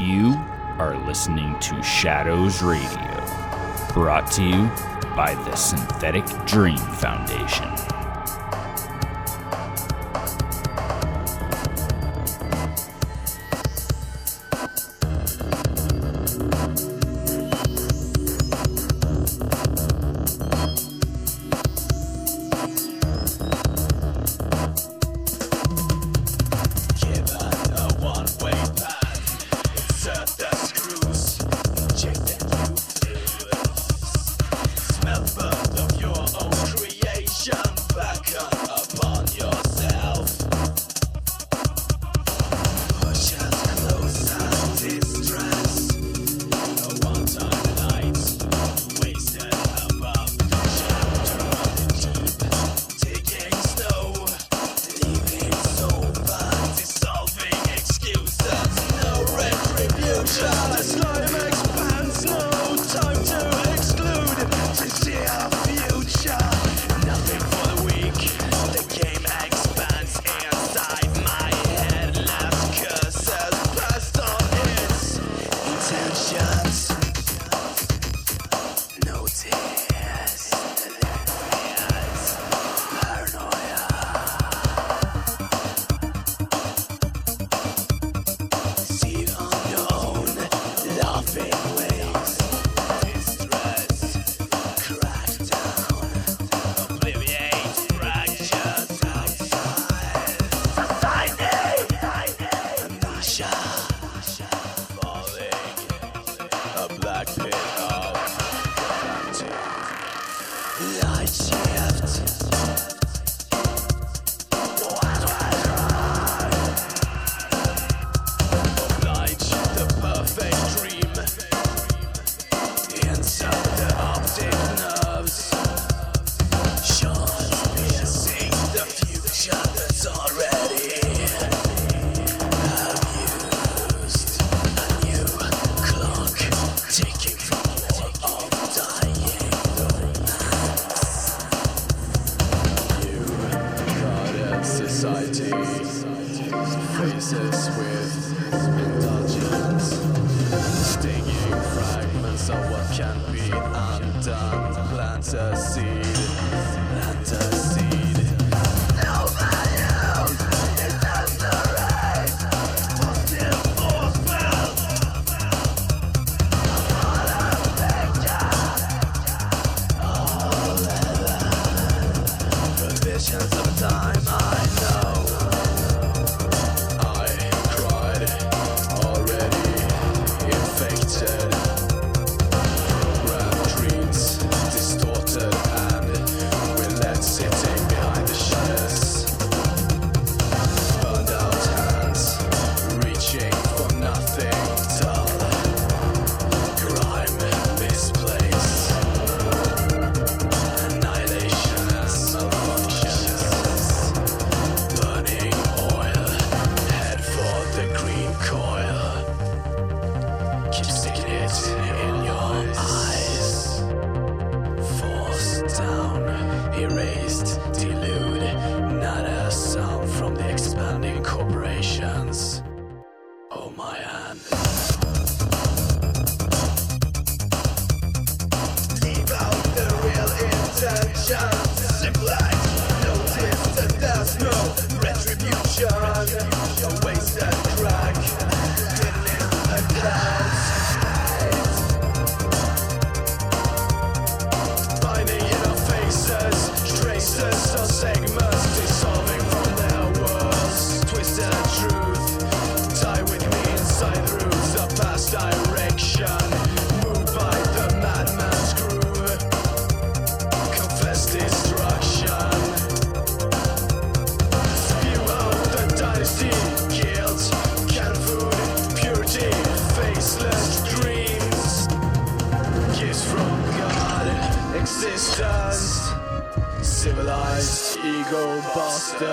You are listening to Shadows Radio, brought to you by the Synthetic Dream Foundation.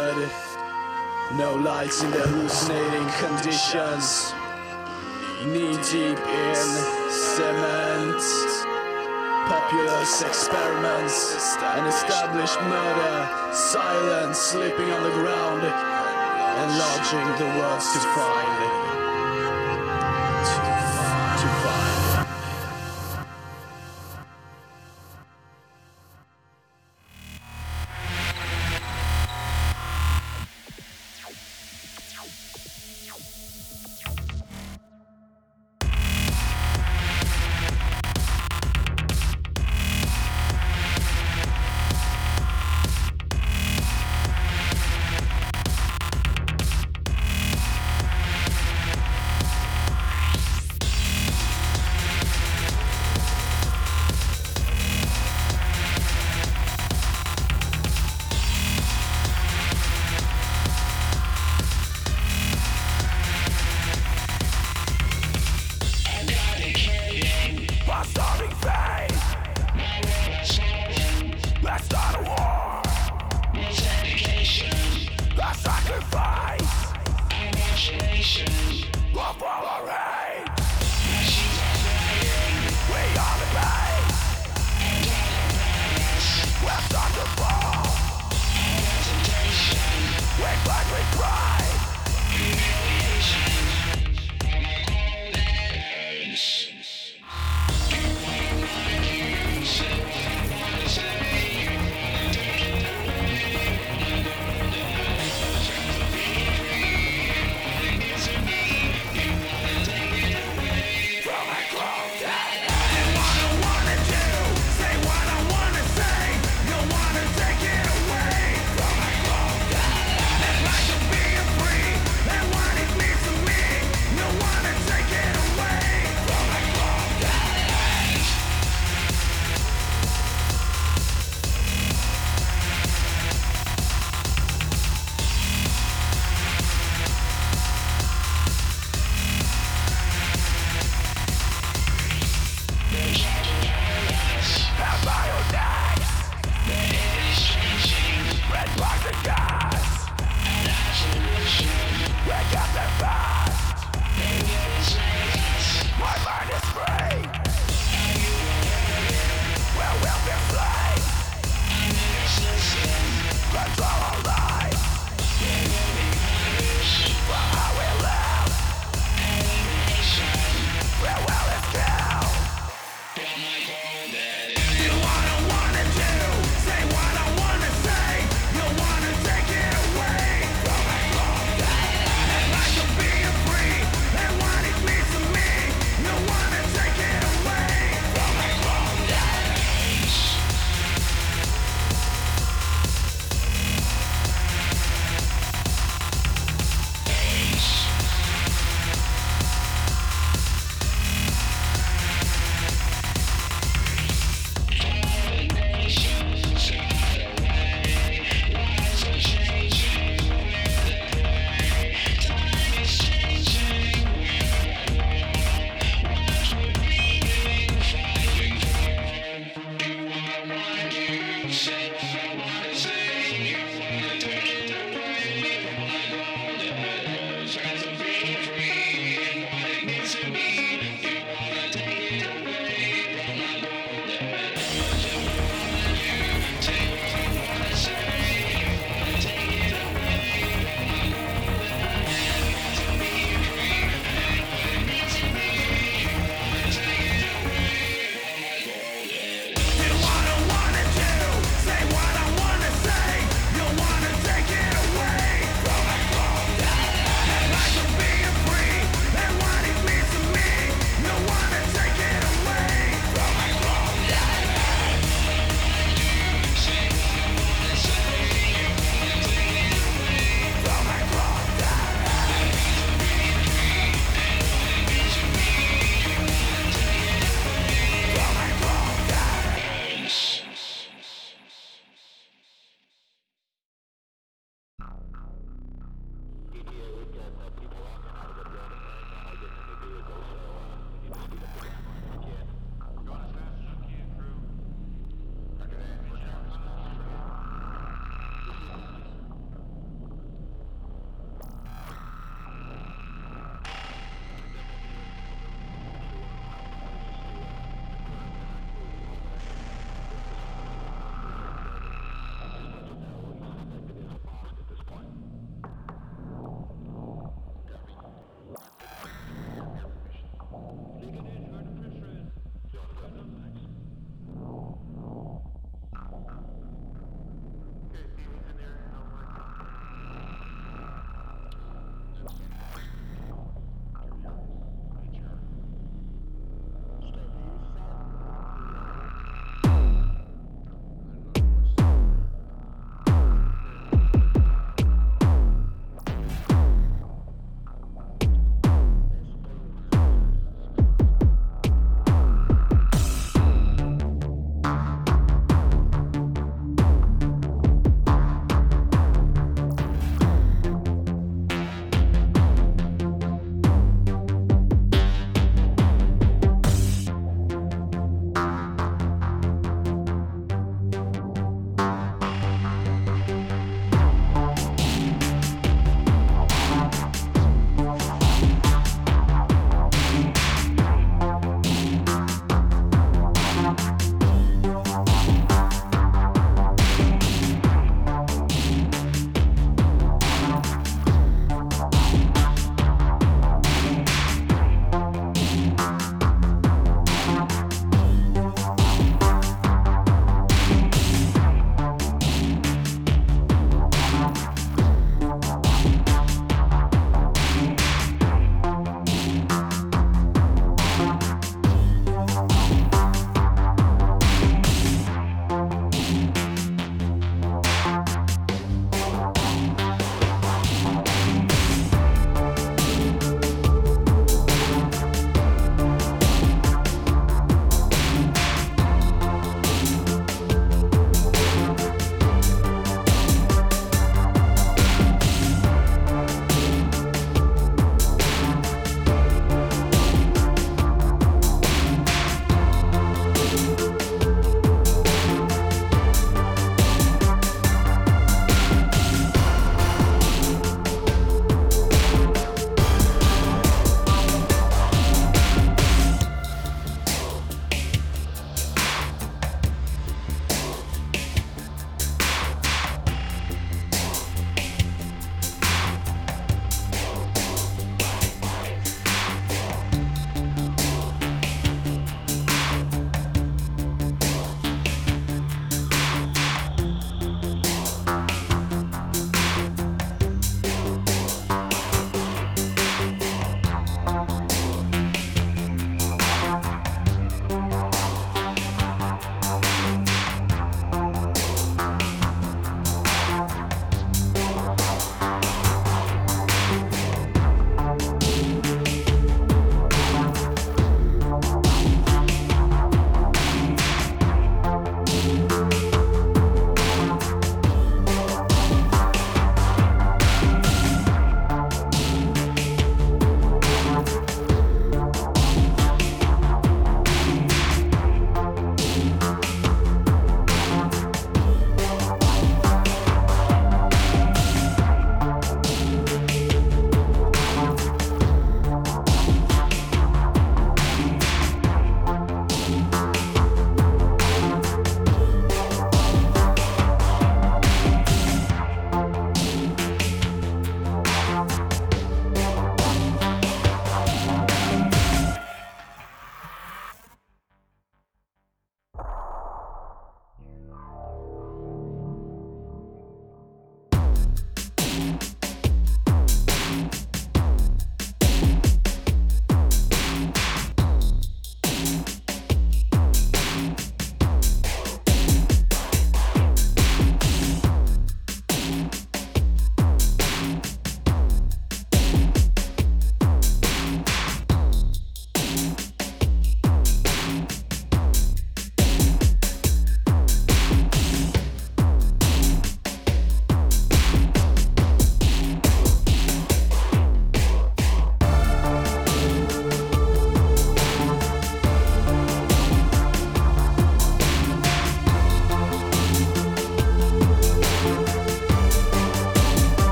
blood. No lights in the hallucinating conditions. Knee deep in cement. Populous experiments. and established murder. Silence sleeping on the ground. Enlarging the words to find.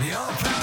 The all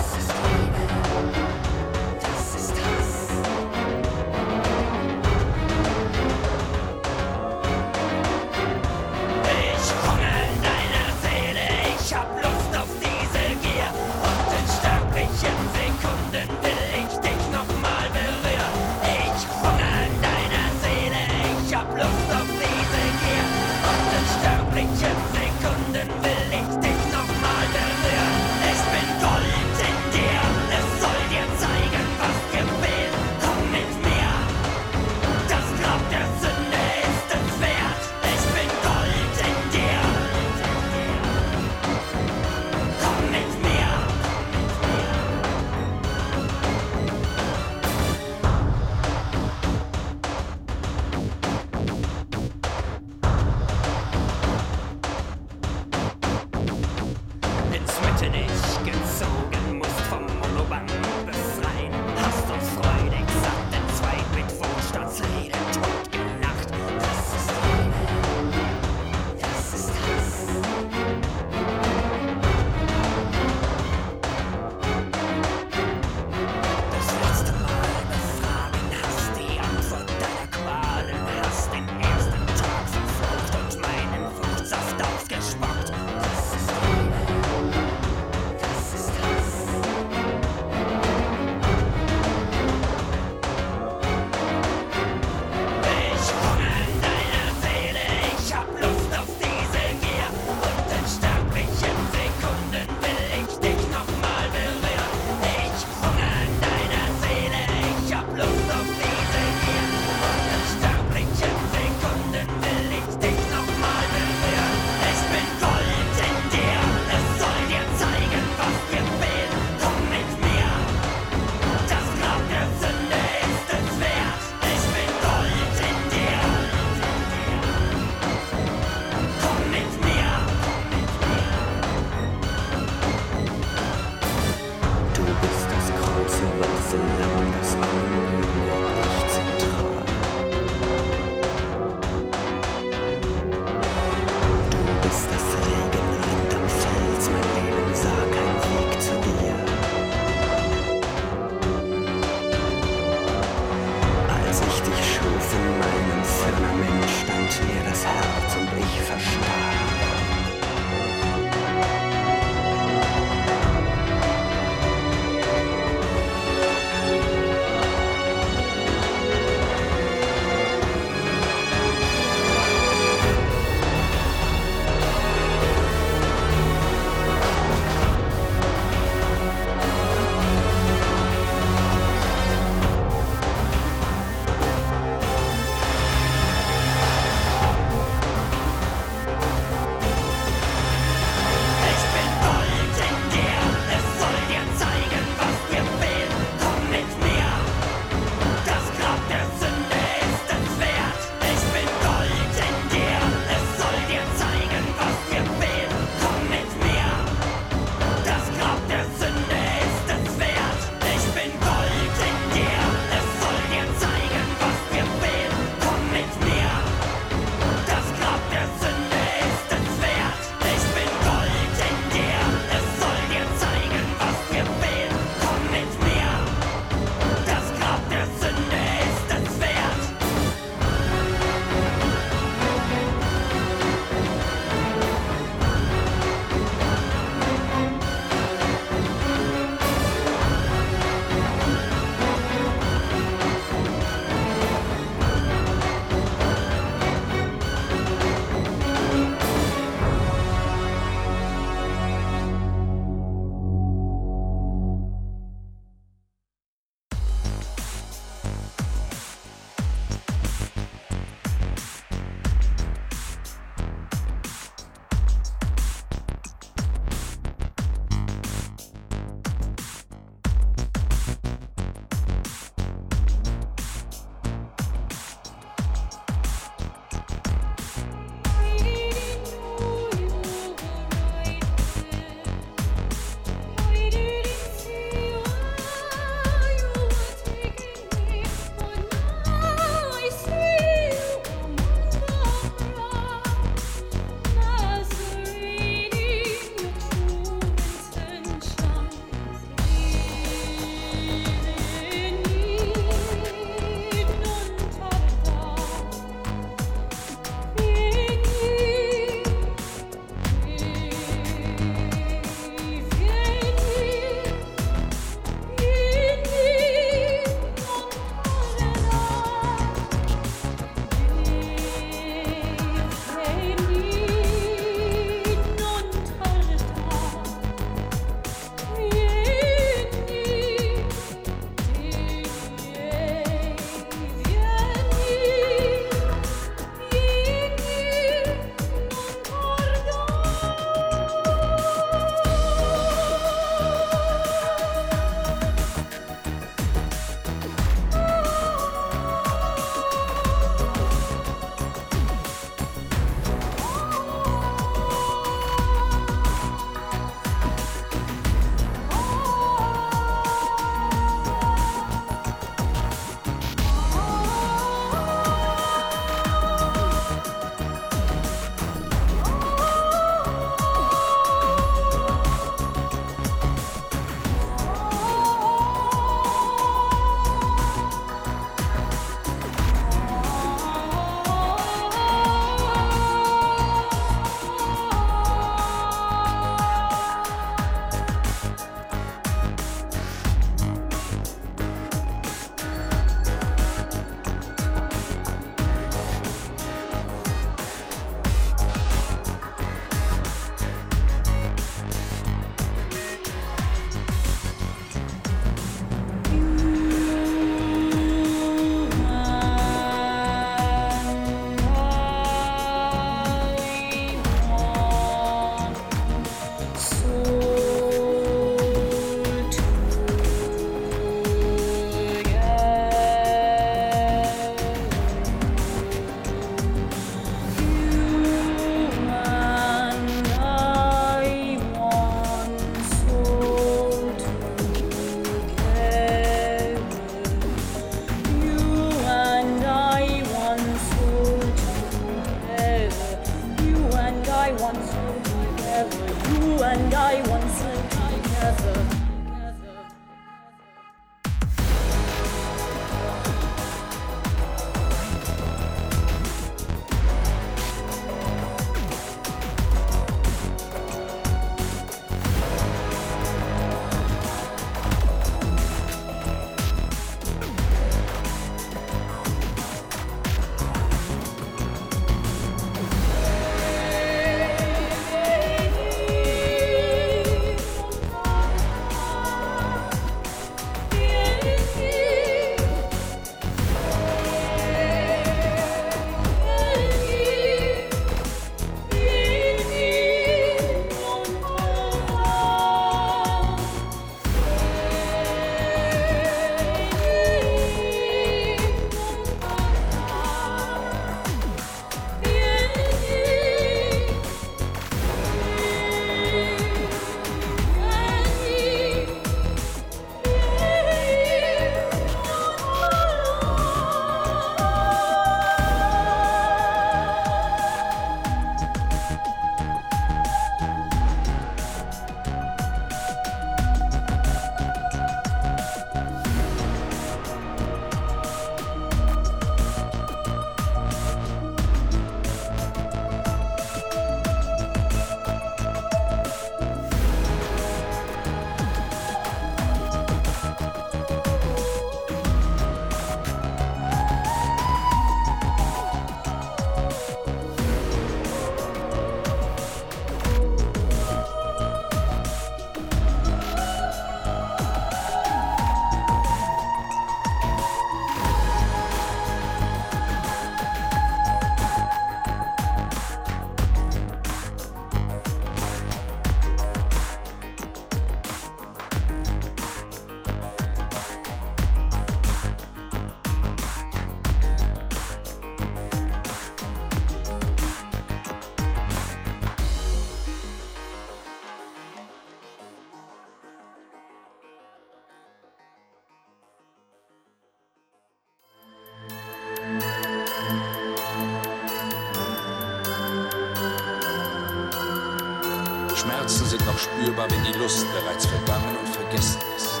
noch spürbar, wenn die Lust bereits vergangen und vergessen ist.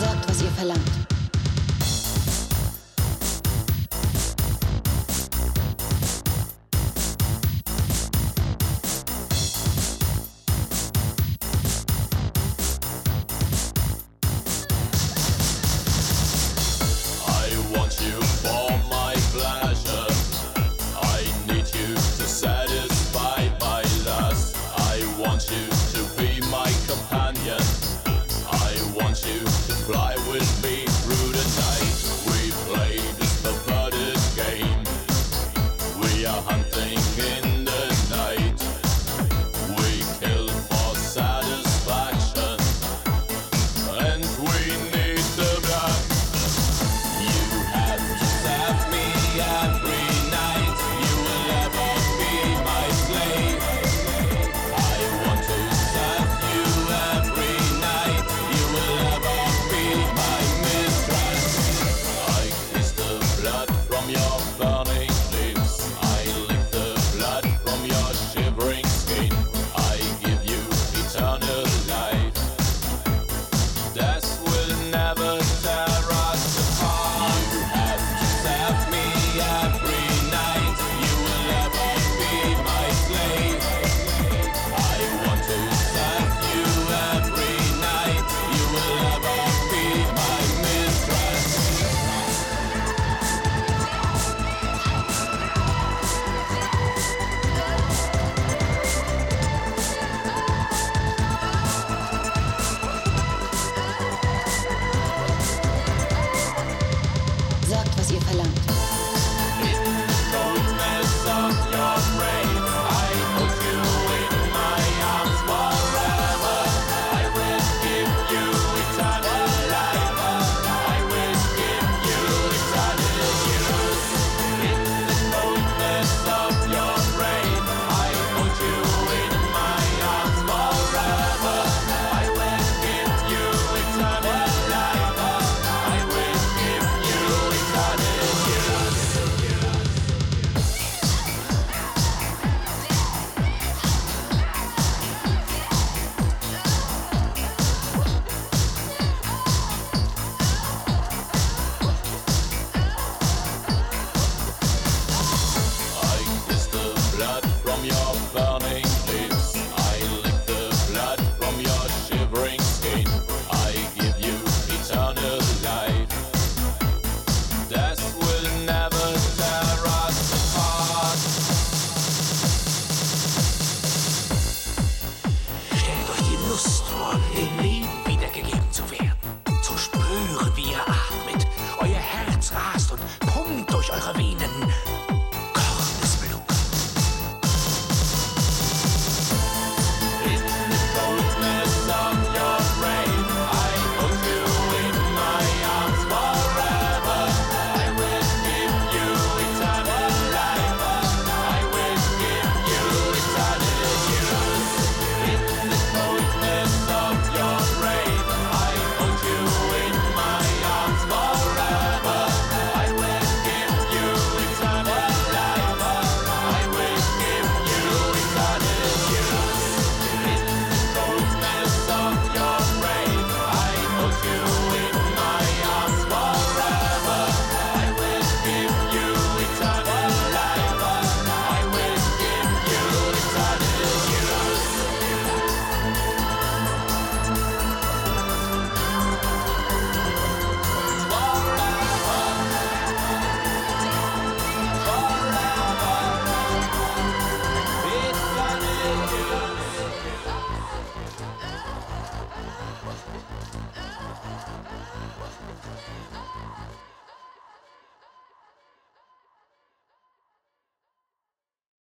Sagt, was ihr verlangt.